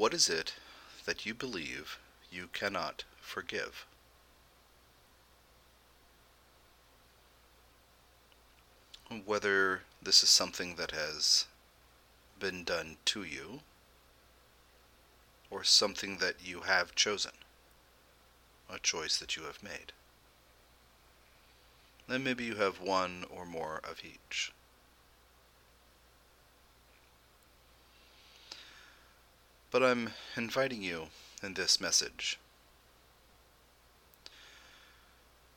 What is it that you believe you cannot forgive? Whether this is something that has been done to you or something that you have chosen, a choice that you have made. Then maybe you have one or more of each. But I'm inviting you in this message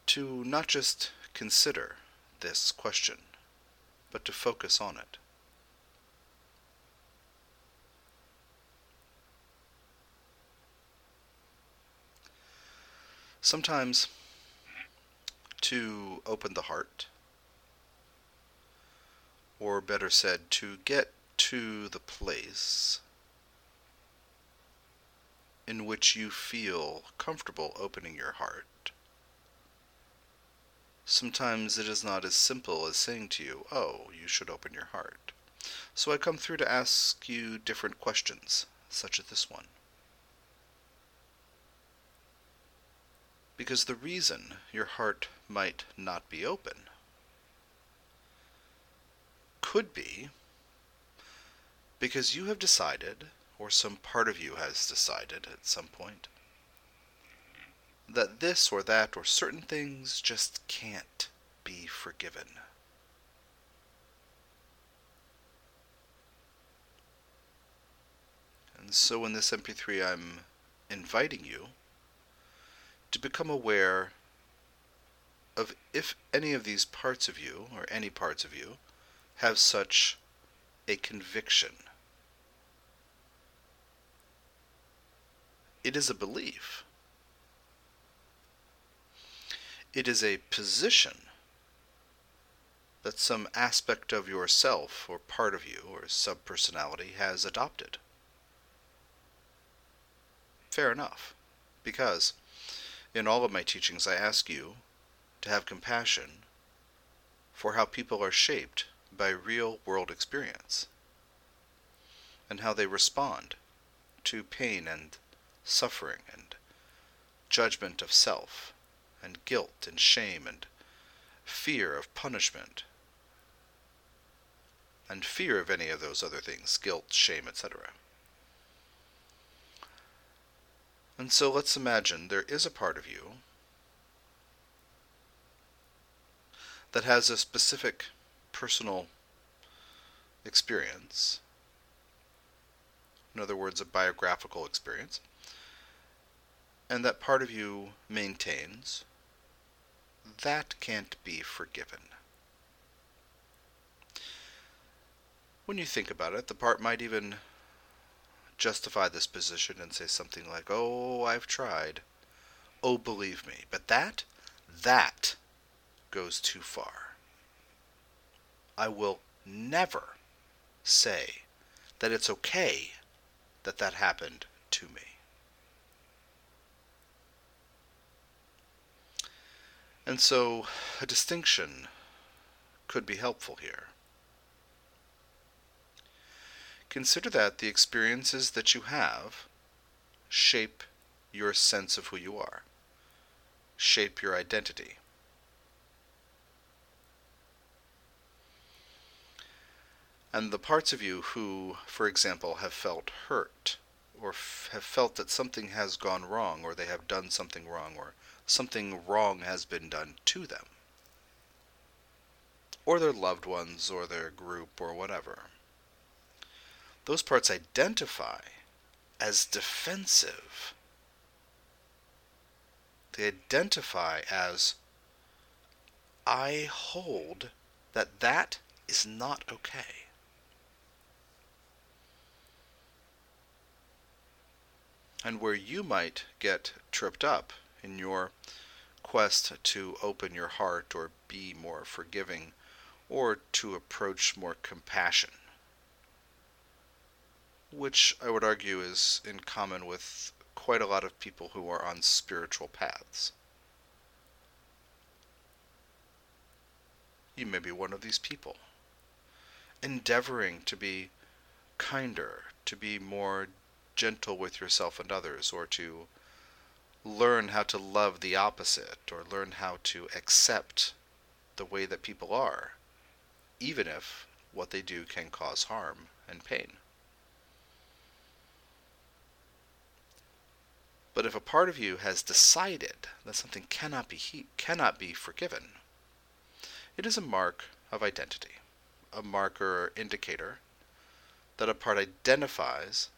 to not just consider this question, but to focus on it. Sometimes to open the heart, or better said, to get to the place in which you feel comfortable opening your heart. Sometimes it is not as simple as saying to you, oh, you should open your heart. So I come through to ask you different questions, such as this one. because the reason your heart might not be open could be because you have decided, or some part of you has decided at some point, that this or that or certain things just can't be forgiven. And so in this MP3, I'm inviting you to become aware of if any of these parts of you, or any parts of you, have such a conviction. It is a belief. It is a position that some aspect of yourself, or part of you, or subpersonality has adopted. Fair enough, because in all of my teachings, I ask you to have compassion for how people are shaped by real world experience and how they respond to pain and suffering and judgment of self and guilt and shame and fear of punishment and fear of any of those other things guilt, shame, etc. And so let's imagine there is a part of you that has a specific personal experience. In other words, a biographical experience. And that part of you maintains that can't be forgiven. When you think about it, the part might even justify this position and say something like, oh, I've tried. Oh, believe me. But that, that goes too far. I will never say that it's okay that that happened to me. And so a distinction could be helpful here. Consider that the experiences that you have shape your sense of who you are, shape your identity. And the parts of you who, for example, have felt hurt, or f- have felt that something has gone wrong, or they have done something wrong, or something wrong has been done to them, or their loved ones, or their group, or whatever those parts identify as defensive. They identify as I hold that that is not okay. And where you might get tripped up in your quest to open your heart or be more forgiving or to approach more compassion which I would argue is in common with quite a lot of people who are on spiritual paths. You may be one of these people, endeavoring to be kinder, to be more gentle with yourself and others, or to learn how to love the opposite, or learn how to accept the way that people are, even if what they do can cause harm and pain. But if a part of you has decided that something cannot be he- cannot be forgiven, it is a mark of identity, a marker or indicator that a part identifies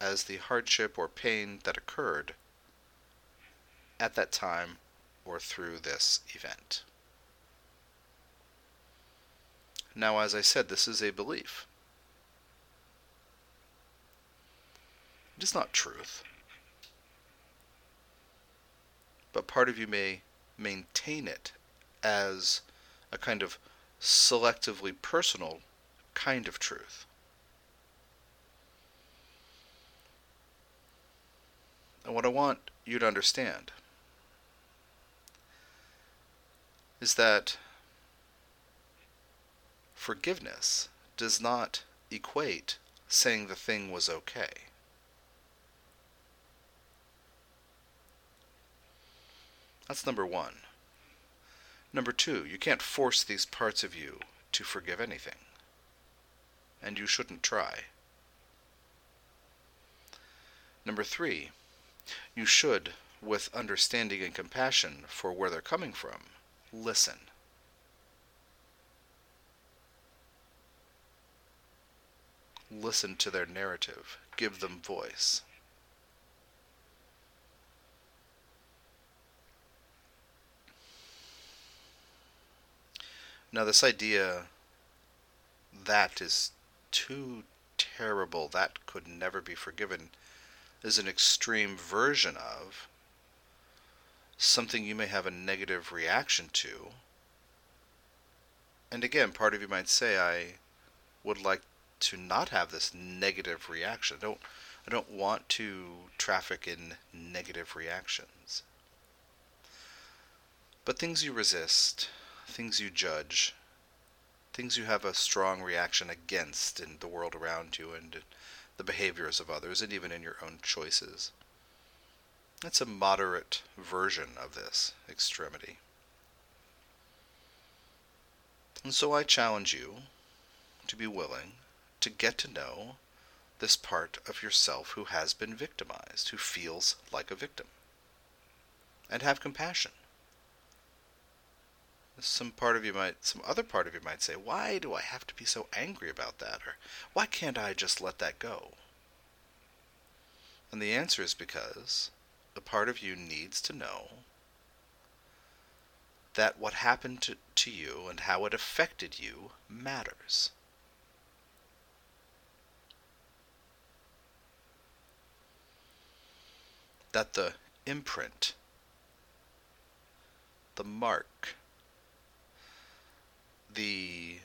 as the hardship or pain that occurred at that time or through this event. Now, as I said, this is a belief. It is not truth. But part of you may maintain it as a kind of selectively personal kind of truth. And what I want you to understand is that forgiveness does not equate saying the thing was okay. That's number one. Number two, you can't force these parts of you to forgive anything. And you shouldn't try. Number three, you should, with understanding and compassion for where they're coming from, listen. Listen to their narrative. Give them voice. Now, this idea that is too terrible, that could never be forgiven, is an extreme version of something you may have a negative reaction to. And again, part of you might say, I would like to not have this negative reaction. I don't, I don't want to traffic in negative reactions. But things you resist, things you judge, things you have a strong reaction against in the world around you and the behaviors of others and even in your own choices. It's a moderate version of this extremity. And so I challenge you to be willing to get to know this part of yourself who has been victimized, who feels like a victim, and have compassion. Some part of you might, some other part of you might say, why do I have to be so angry about that? Or why can't I just let that go? And the answer is because a part of you needs to know that what happened to, to you and how it affected you matters. That the imprint, the mark, the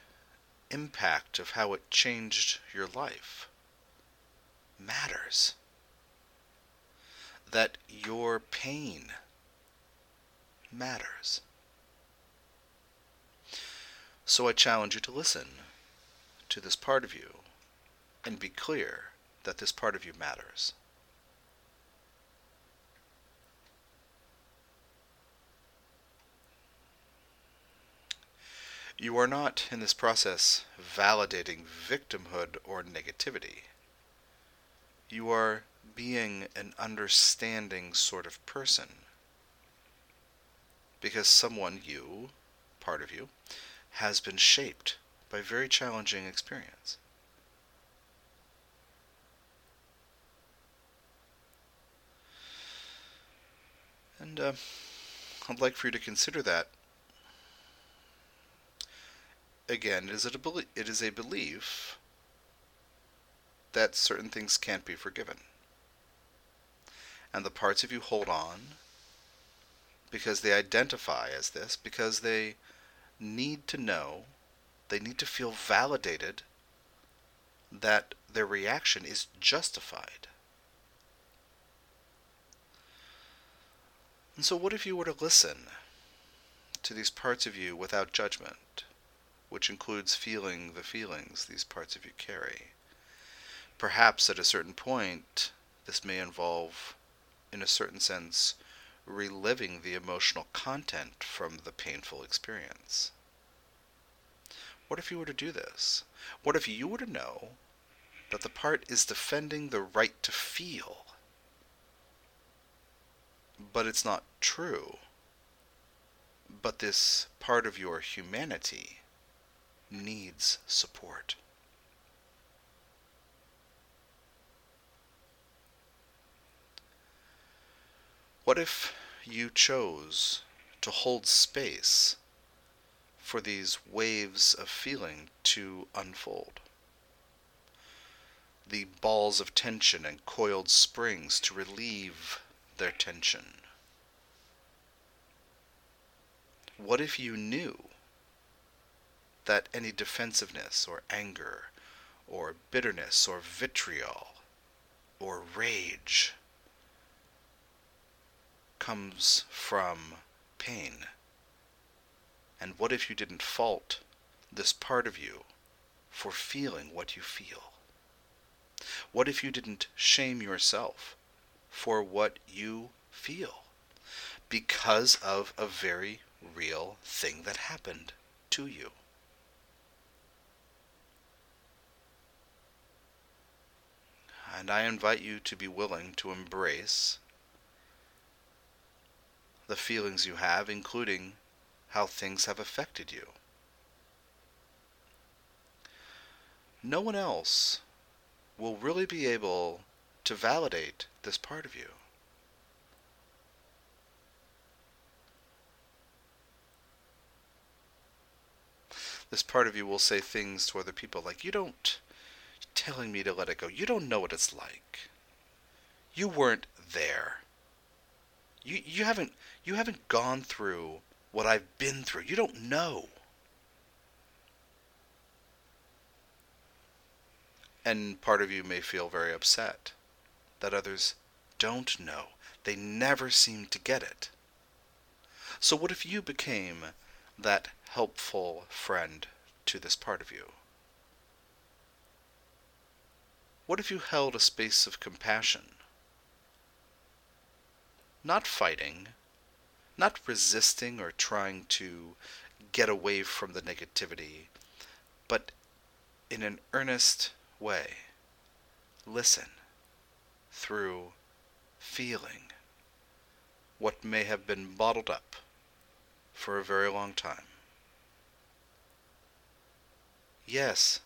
impact of how it changed your life matters. That your pain matters. So I challenge you to listen to this part of you and be clear that this part of you matters. You are not, in this process, validating victimhood or negativity. You are being an understanding sort of person. Because someone, you, part of you, has been shaped by very challenging experience. And uh, I'd like for you to consider that again, is it a belie- it is a belief that certain things can't be forgiven. And the parts of you hold on because they identify as this, because they need to know, they need to feel validated that their reaction is justified. And so, what if you were to listen to these parts of you without judgment? which includes feeling the feelings these parts of you carry. Perhaps at a certain point, this may involve, in a certain sense, reliving the emotional content from the painful experience. What if you were to do this? What if you were to know that the part is defending the right to feel, but it's not true? But this part of your humanity needs support. What if you chose to hold space for these waves of feeling to unfold? The balls of tension and coiled springs to relieve their tension. What if you knew that any defensiveness or anger or bitterness or vitriol or rage comes from pain? And what if you didn't fault this part of you for feeling what you feel? What if you didn't shame yourself for what you feel because of a very real thing that happened to you? And I invite you to be willing to embrace the feelings you have, including how things have affected you. No one else will really be able to validate this part of you. This part of you will say things to other people like, You don't, telling me to let it go. You don't know what it's like. You weren't there. You, you haven't you haven't gone through what I've been through. You don't know. And part of you may feel very upset that others don't know. They never seem to get it. So, what if you became that helpful friend to this part of you? What if you held a space of compassion? Not fighting, not resisting or trying to get away from the negativity, but in an earnest way. Listen through feeling what may have been bottled up for a very long time. Yes,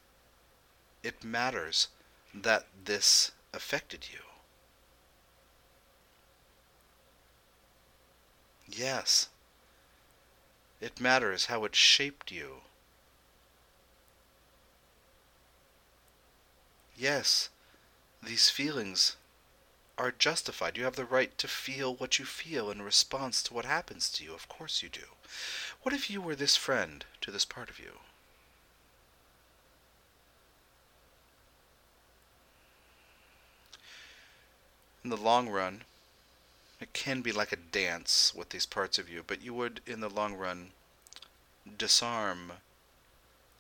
it matters that this affected you. Yes, it matters how it shaped you. Yes, these feelings are justified. You have the right to feel what you feel in response to what happens to you. Of course you do. What if you were this friend to this part of you? In the long run, it can be like a dance with these parts of you, but you would, in the long run, disarm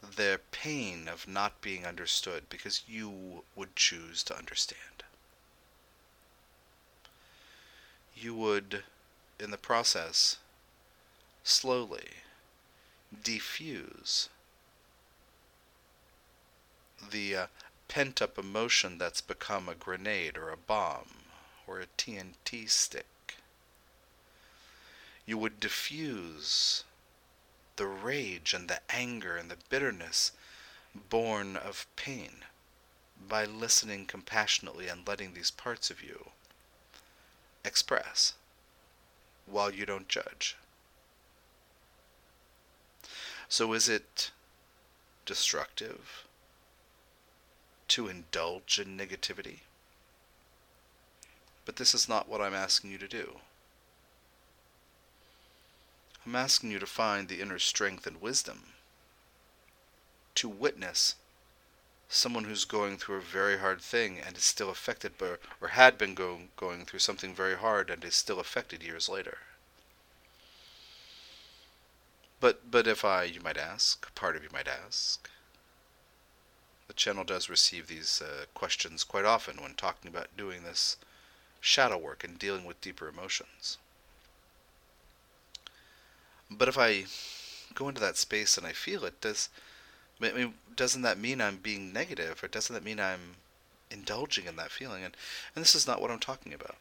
the pain of not being understood because you would choose to understand. You would, in the process, slowly defuse the uh, pent up emotion that's become a grenade or a bomb or a TNT stick. You would diffuse the rage and the anger and the bitterness born of pain by listening compassionately and letting these parts of you express while you don't judge. So is it destructive to indulge in negativity? But this is not what I'm asking you to do. I'm asking you to find the inner strength and wisdom to witness someone who's going through a very hard thing and is still affected by, or had been go, going through something very hard and is still affected years later. But but if I, you might ask, part of you might ask, the channel does receive these uh, questions quite often when talking about doing this shadow work and dealing with deeper emotions. But if I go into that space and I feel it, does I mean, doesn't that mean I'm being negative, or doesn't that mean I'm indulging in that feeling? And and this is not what I'm talking about.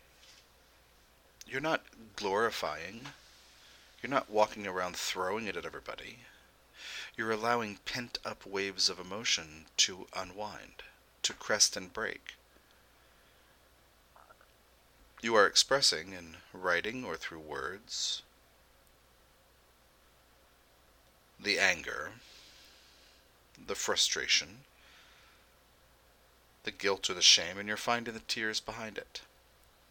You're not glorifying. You're not walking around throwing it at everybody. You're allowing pent up waves of emotion to unwind, to crest and break. You are expressing in writing or through words the anger, the frustration, the guilt or the shame, and you're finding the tears behind it,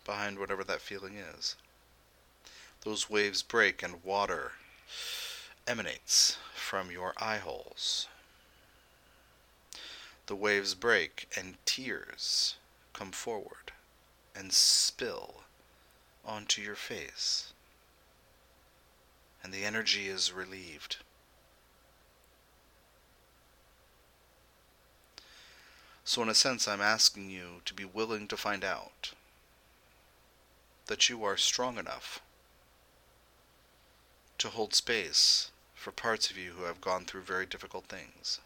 behind whatever that feeling is. Those waves break and water emanates from your eye holes. The waves break and tears come forward and spill onto your face. And the energy is relieved. So, in a sense, I'm asking you to be willing to find out that you are strong enough to hold space for parts of you who have gone through very difficult things.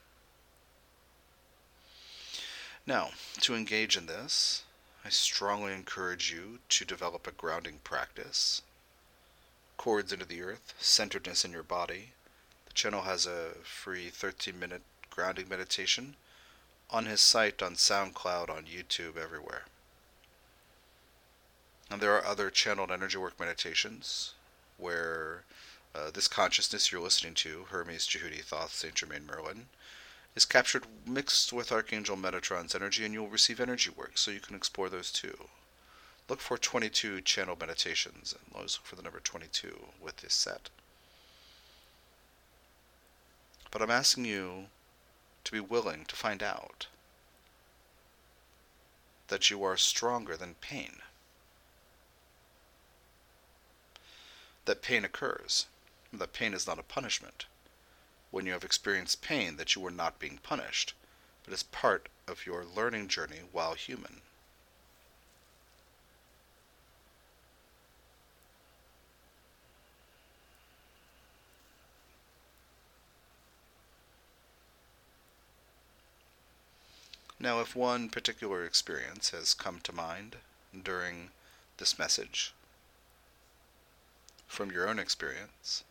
Now, to engage in this, I strongly encourage you to develop a grounding practice. Cords into the earth, centeredness in your body. The channel has a free 13 minute grounding meditation on his site on SoundCloud, on YouTube, everywhere. And there are other channeled energy work meditations where uh, this consciousness you're listening to, Hermes, Djehuty, Thoth, Saint Germain, Merlin, is captured mixed with Archangel Metatron's energy, and you'll receive energy work, so you can explore those too. Look for 22 channel meditations, and always look for the number 22 with this set. But I'm asking you to be willing to find out that you are stronger than pain. That pain occurs that pain is not a punishment. When you have experienced pain, that you are not being punished, but is part of your learning journey while human. Now, if one particular experience has come to mind during this message, from your own experience,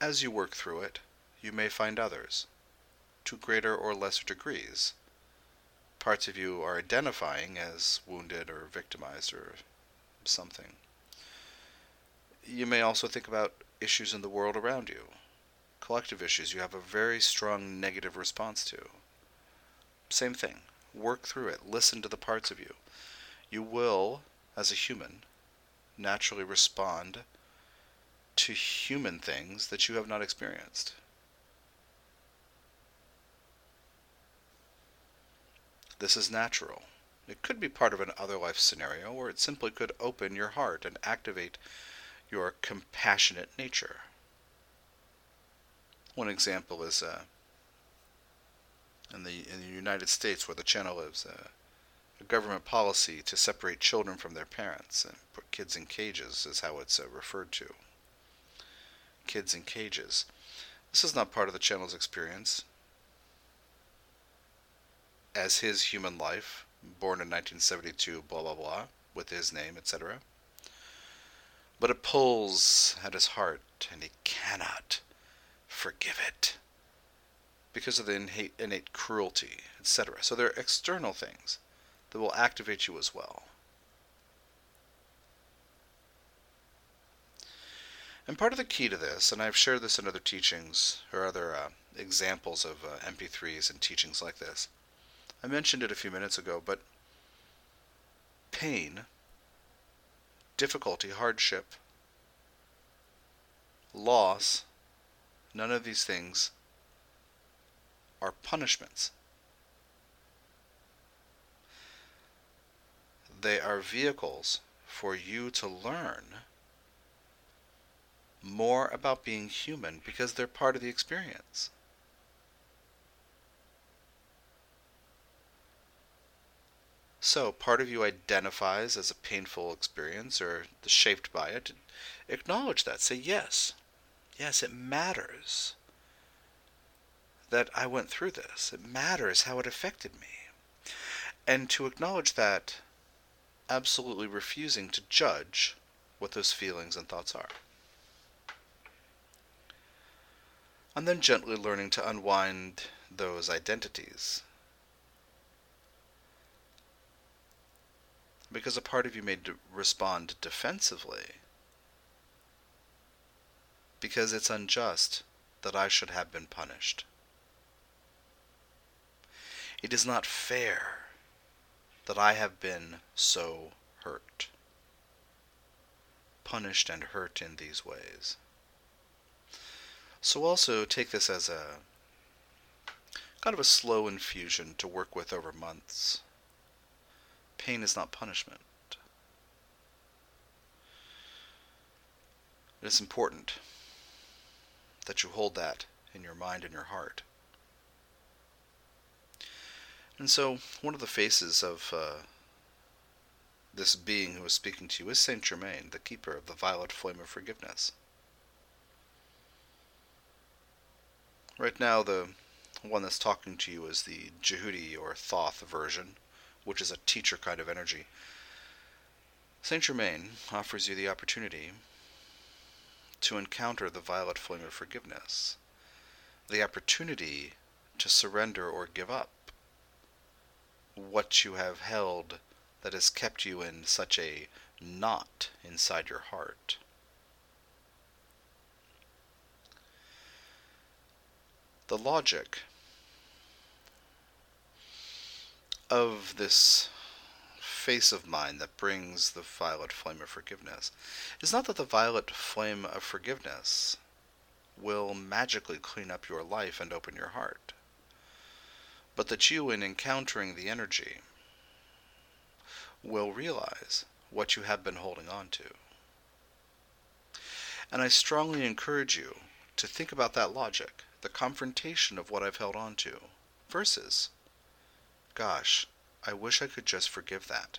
As you work through it, you may find others, to greater or lesser degrees. Parts of you are identifying as wounded or victimized or something. You may also think about issues in the world around you, collective issues you have a very strong negative response to. Same thing. Work through it. Listen to the parts of you. You will, as a human, naturally respond to human things that you have not experienced. This is natural. It could be part of an other life scenario, or it simply could open your heart and activate your compassionate nature. One example is uh, in the in the United States, where the channel lives, uh, a government policy to separate children from their parents and put kids in cages is how it's uh, referred to kids in cages. This is not part of the channel's experience. As his human life, born in 1972, blah blah blah, with his name, etc. But it pulls at his heart, and he cannot forgive it because of the innate, innate cruelty, etc. So there are external things that will activate you as well. And part of the key to this, and I've shared this in other teachings or other uh, examples of uh, MP3s and teachings like this, I mentioned it a few minutes ago, but pain, difficulty, hardship, loss, none of these things are punishments. They are vehicles for you to learn more about being human because they're part of the experience. So, part of you identifies as a painful experience or shaped by it. Acknowledge that. Say, yes, yes, it matters that I went through this. It matters how it affected me. And to acknowledge that, absolutely refusing to judge what those feelings and thoughts are. And then gently learning to unwind those identities. Because a part of you may respond defensively. Because it's unjust that I should have been punished. It is not fair that I have been so hurt, punished and hurt in these ways. So also take this as a kind of a slow infusion to work with over months. Pain is not punishment. It is important that you hold that in your mind and your heart. And so, one of the faces of uh, this being who is speaking to you is Saint Germain, the keeper of the violet flame of forgiveness. Right now, the one that's talking to you is the Djehuty or Thoth version, which is a teacher kind of energy. Saint Germain offers you the opportunity to encounter the violet flame of forgiveness, the opportunity to surrender or give up what you have held that has kept you in such a knot inside your heart. The logic of this face of mine that brings the violet flame of forgiveness is not that the violet flame of forgiveness will magically clean up your life and open your heart but that you, in encountering the energy, will realize what you have been holding on to. And I strongly encourage you to think about that logic, the confrontation of what I've held on to, versus, gosh, I wish I could just forgive that.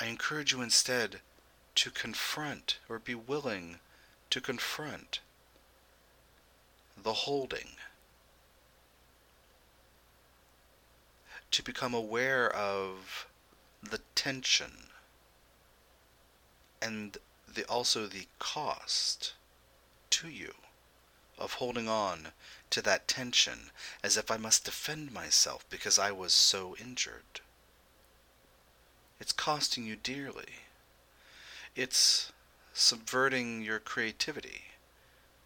I encourage you instead to confront or be willing to confront the holding to become aware of the tension and the also the cost to you of holding on to that tension as if I must defend myself because I was so injured. It's costing you dearly. It's subverting your creativity.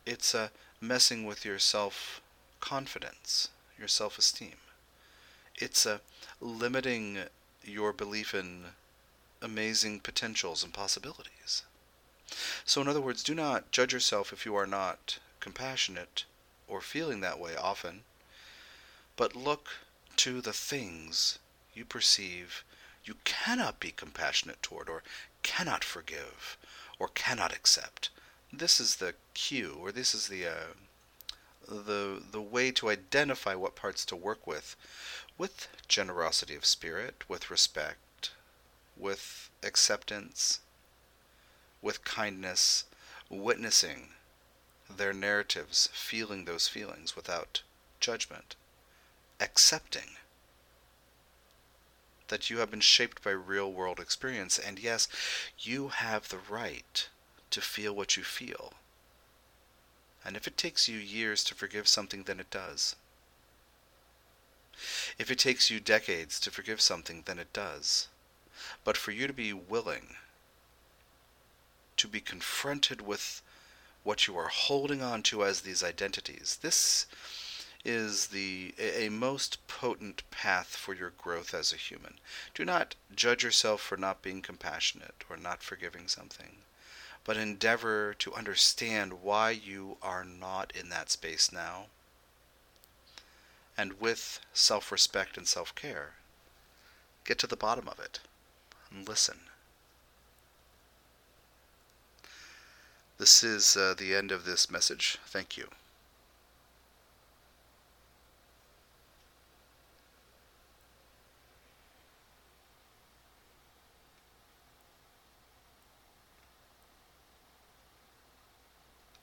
It's uh, messing with your self confidence, your self esteem. It's a limiting your belief in amazing potentials and possibilities. So, in other words, do not judge yourself if you are not compassionate or feeling that way often, but look to the things you perceive you cannot be compassionate toward, or cannot forgive, or cannot accept. This is the cue, or this is the uh, the the way to identify what parts to work with with generosity of spirit, with respect, with acceptance, with kindness, witnessing their narratives, feeling those feelings without judgment, accepting that you have been shaped by real world experience, and yes, you have the right to feel what you feel. And if it takes you years to forgive something, then it does. If it takes you decades to forgive something, then it does. But for you to be willing to be confronted with what you are holding on to as these identities, this is the a, most potent path for your growth as a human. Do not judge yourself for not being compassionate or not forgiving something, but endeavor to understand why you are not in that space now and with self respect and self care, get to the bottom of it and listen. This is uh, the end of this message. Thank you.